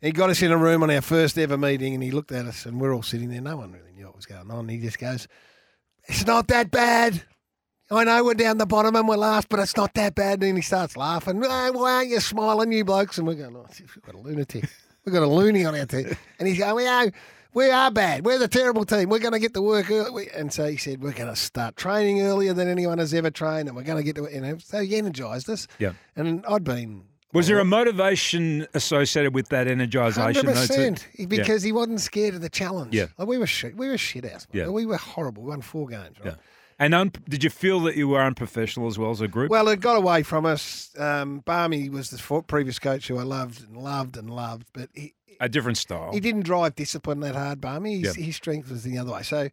He got us in a room on our first ever meeting, and he looked at us, and we're all sitting there. No one really knew what was going on. He just goes, "It's not that bad. I know we're down the bottom and we're last, but it's not that bad." And then he starts laughing. Oh, why aren't you smiling, you blokes? And we're going, "Oh, we've got a lunatic. We've got a loony on our team." And he's going, "We are, we are bad. We're the terrible team. We're going to get to work early." And so he said, "We're going to start training earlier than anyone has ever trained, and we're going to get to it." You know, so he energised us. Yeah. And I'd been Was there a motivation associated with that energisation? Hundred percent, because he wasn't scared of the challenge. Yeah. like we were shit. We were shit ass. Yeah. we were horrible. We won four games. Right? Yeah. And un- did you feel that you were unprofessional as well as a group? Well, it got away from us. Um, Barmy was the previous coach who I loved and loved and loved, but he a different style. he didn't drive discipline that hard. Barmy, his, his strength was the other way. So,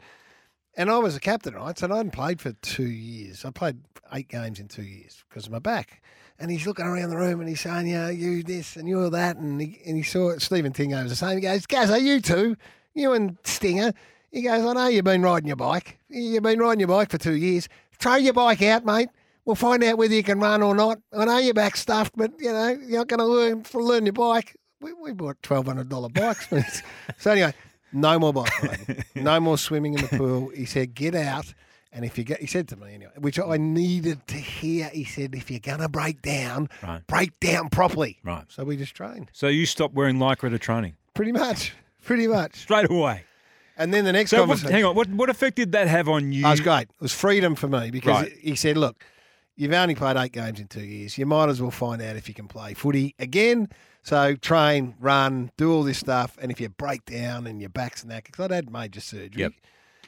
and I was a captain, right? So I hadn't played for two years. I played eight games in two years because of my back. And he's looking around the room and he's saying, "Yeah, you this and you're that." And he, and he saw it. Steven Tingay was the same. He goes, "Gaz, are you two? You and Stinger?" He goes, "I know you've been riding your bike. You've been riding your bike for two years. Throw your bike out, mate. We'll find out whether you can run or not. I know you're back stuffed, but you know you're not going to learn learn your bike. We, we bought twelve hundred dollar bikes. so anyway, no more bike riding, no more swimming in the pool. He said, "Get out." And if you get, he said to me anyway, which I needed to hear. He said, "If you're going to break down, Right. break down properly." Right. So we just trained, So you stopped wearing lycra to training pretty much, pretty much. straight away. And then the next So what, hang on, what what effect did that have on you? Oh, that was great. It was freedom for me because Right. he said, look, you've only played eight games in two years. You might as well find out if you can play footy again. So train, run, do all this stuff. And if you break down and your back's and that, because I'd had major surgery. Yep.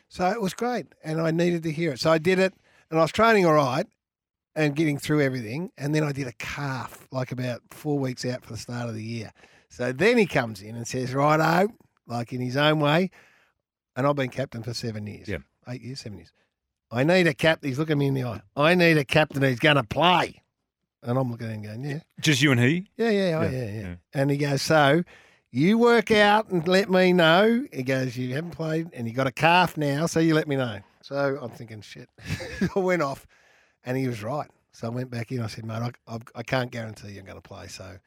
So it was great. And I needed to hear it. So I did it and I was training all right and getting through everything. And then I did a calf like about four weeks out for the start of the year. So then he comes in and says, righto, like in his own way. And I've been captain for seven years. Yeah. Eight years, seven years. I need a captain. He's looking me in the eye. I need a captain who's going to play. And I'm looking at him going, yeah, Just you and he? yeah, yeah, oh, Yeah, yeah, yeah, yeah. And he goes, so you work out and let me know. He goes, you haven't played and you got a calf now, so you let me know. So I'm thinking, shit. I went off and he was right. So I went back in. I said, mate, I, I, I can't guarantee you're going to play. So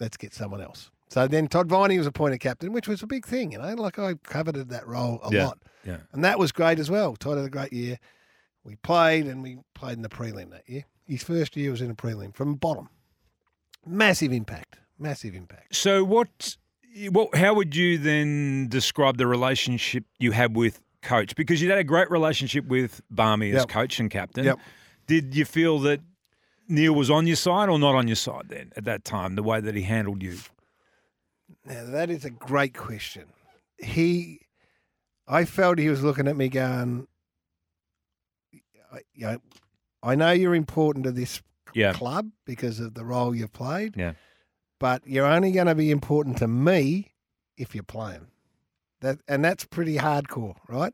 let's get someone else. So then Todd Viney was appointed captain, which was a big thing, you know. Like I coveted that role a Yeah. lot. Yeah. And that was great as well. Todd had a great year. We played and we played in the prelim that year. His first year was in a prelim from bottom. Massive impact. Massive impact. So what what how would you then describe the relationship you had with coach? Because you had a great relationship with Barmy as Yep. coach and captain. Yep. Did you feel that Neale was on your side or not on your side then at that time, the way that he handled you? Now that is a great question. He, I felt he was looking at me going, I, you know, I know you're important to this Yeah. club because of the role you've played. Yeah. But you're only going to be important to me if you're playing. That and that's pretty hardcore, right?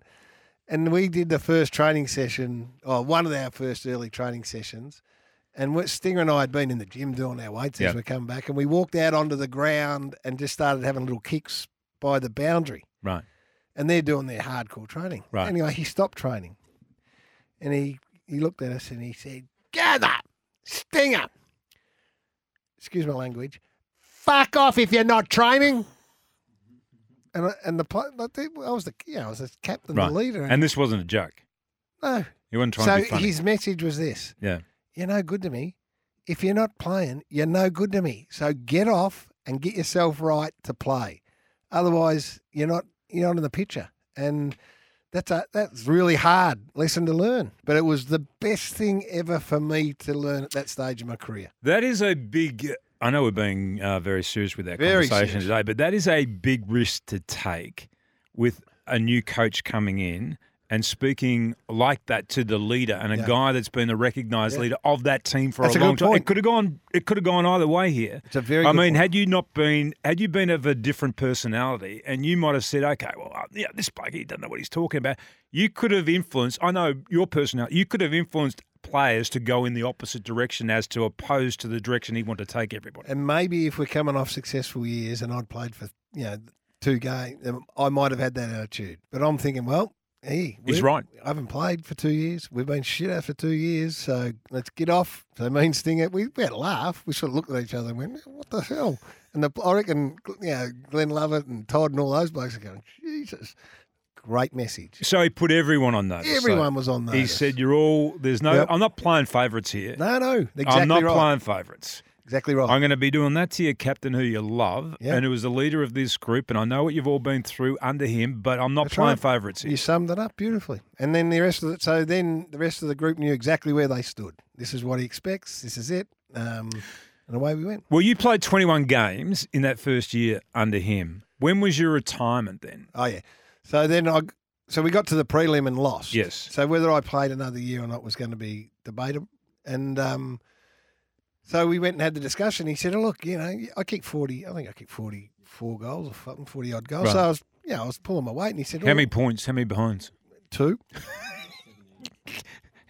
And we did the first training session, or one of our first early training sessions. And Stinger and I had been in the gym doing our weights Yeah. as we come back, and we walked out onto the ground and just started having little kicks by the boundary Right. and they're doing their hardcore training. Right. Anyway, he stopped training, and he he looked at us and he said, "Gather, Stinger." Excuse my language. Fuck off if you're not training. And I- and the I was the know, I was the captain, Right. the leader. And this wasn't a joke. no, You weren't trying so to be funny. his message was this: yeah. You're no good to me. If you're not playing, you're no good to me. So get off and get yourself right to play. Otherwise, you're not you're not in the picture. And that's a that's really hard lesson to learn. But it was the best thing ever for me to learn at that stage of my career. That is a big. I know we're being uh, very serious with that Very conversation serious. today, but that is a big risk to take with a new coach coming in and speaking like that to the leader and a Yeah. guy that's been the recognised Yeah. leader of that team for That's a a long time. point. It could have gone. It could have gone either way here. It's a very I good mean, point. had you not been, had you been of a different personality, and you might have said, "Okay, well, uh, yeah, this bloke he doesn't know what he's talking about." You could have influenced. I know your personality. You could have influenced players to go in the opposite direction as to opposed to the direction he wanted to take everybody. And maybe if we're coming off successful years and I'd played for, you know, two games, I might have had that attitude. But I'm thinking, well, hey, He's right. I haven't played for two years. We've been shit out for two years. So let's get off. So and Stinger, we, we had a laugh. We sort of looked at each other and went, what the hell? And the, I reckon, you know, Glenn Lovett and Todd and all those blokes are going, Jesus, great message. So he put everyone on notice. So Everyone was on those. He said, "You're all. There's no. Yep. I'm not playing favourites here. no, no, exactly I'm not right. playing favourites. Exactly right. I'm going to be doing that to your captain, who you love, Yeah. and who was the leader of this group. And I know what you've all been through under him, but I'm not That's playing right. favourites here. You summed it up beautifully. And then the rest of it. So then the rest of the group knew exactly where they stood. This is what he expects. This is it. Um, and away we went. Well, you played 21 games in that first year under him. When was your retirement then? Oh yeah. So then I. So we got to the prelim and lost. Yes. So whether I played another year or not was going to be debatable. And um, so we went and had the discussion. He said, "Oh look, you know, I kicked forty. I think I kicked forty-four goals or something, forty odd goals. Right. So I was, you know, I was pulling my weight. And he said, How "Oh, many points? How many behinds? two?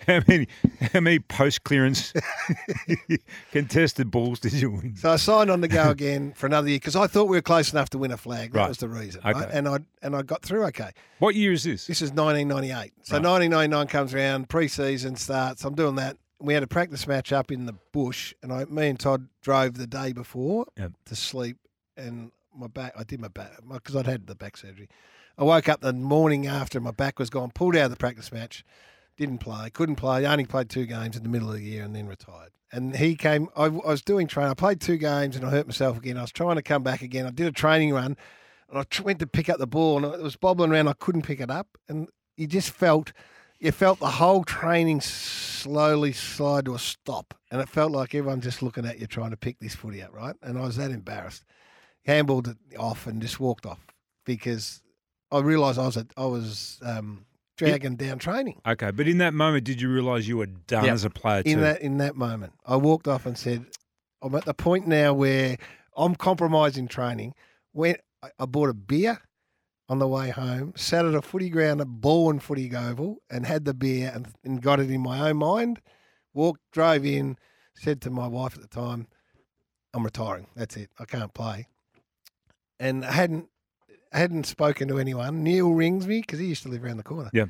How many? How many post clearance contested balls did you win? So I signed on to go again for another year because I thought we were close enough to win a flag. That Right. was the reason. Okay. Right? And I and I got through okay. What year is this? This is 1998. So Right. 1999 comes around, pre-season starts. I'm doing that. We had a practice match up in the bush, and I, me and Todd drove the day before Yep. to sleep. And my back, I did my back because I'd had the back surgery. I woke up the morning after my back was gone, pulled out of the practice match, didn't play, couldn't play. Only played two games in the middle of the year, and then retired. And he came. I, I was doing training. I played two games, and I hurt myself again. I was trying to come back again. I did a training run, and I tr- went to pick up the ball, and it was bobbling around. I couldn't pick it up, and you just felt, you felt the whole training slowly slide to a stop, and it felt like everyone just looking at you trying to pick this footy up, right? And I was that embarrassed. Handballed it off and just walked off because I realised I was a, I was um, dragging down training. Okay, but in that moment, did you realise you were done Yep. as a player In that in that moment, I walked off and said, "I'm at the point now where I'm compromising training." When I- I bought a beer on the way home, sat at a footy ground at Bourne Footy Oval, and had the beer and, and got it in my own mind. Walked, drove in, said to my wife at the time, "I'm retiring. That's it. I can't play." And I hadn't hadn't spoken to anyone. Neale rings me because he used to live around the corner. Yeah.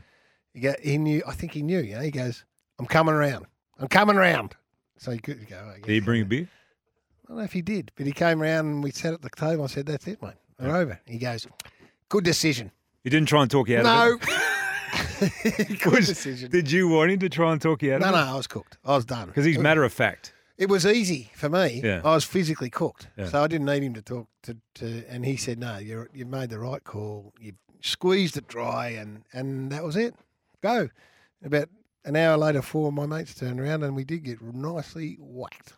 He go, he knew. I think he knew. You know, he goes, "I'm coming around. I'm coming around." So he could go. Did he bring a beer? I don't know if he did, but he came around and we sat at the table. I said, "That's it, mate. We're over." He goes, "Good decision." You didn't try and talk you out no. of it. No. Good decision. Did you want him to try and talk you out No, of no, it? I was cooked. I was done. Because he's matter of fact. It was easy for me. Yeah. I was physically cooked, Yeah. so I didn't need him to talk to. to and he said, "No, you you made the right call. You squeezed it dry, and and that was it. Go." About an hour later, four of my mates turned around, and we did get nicely whacked.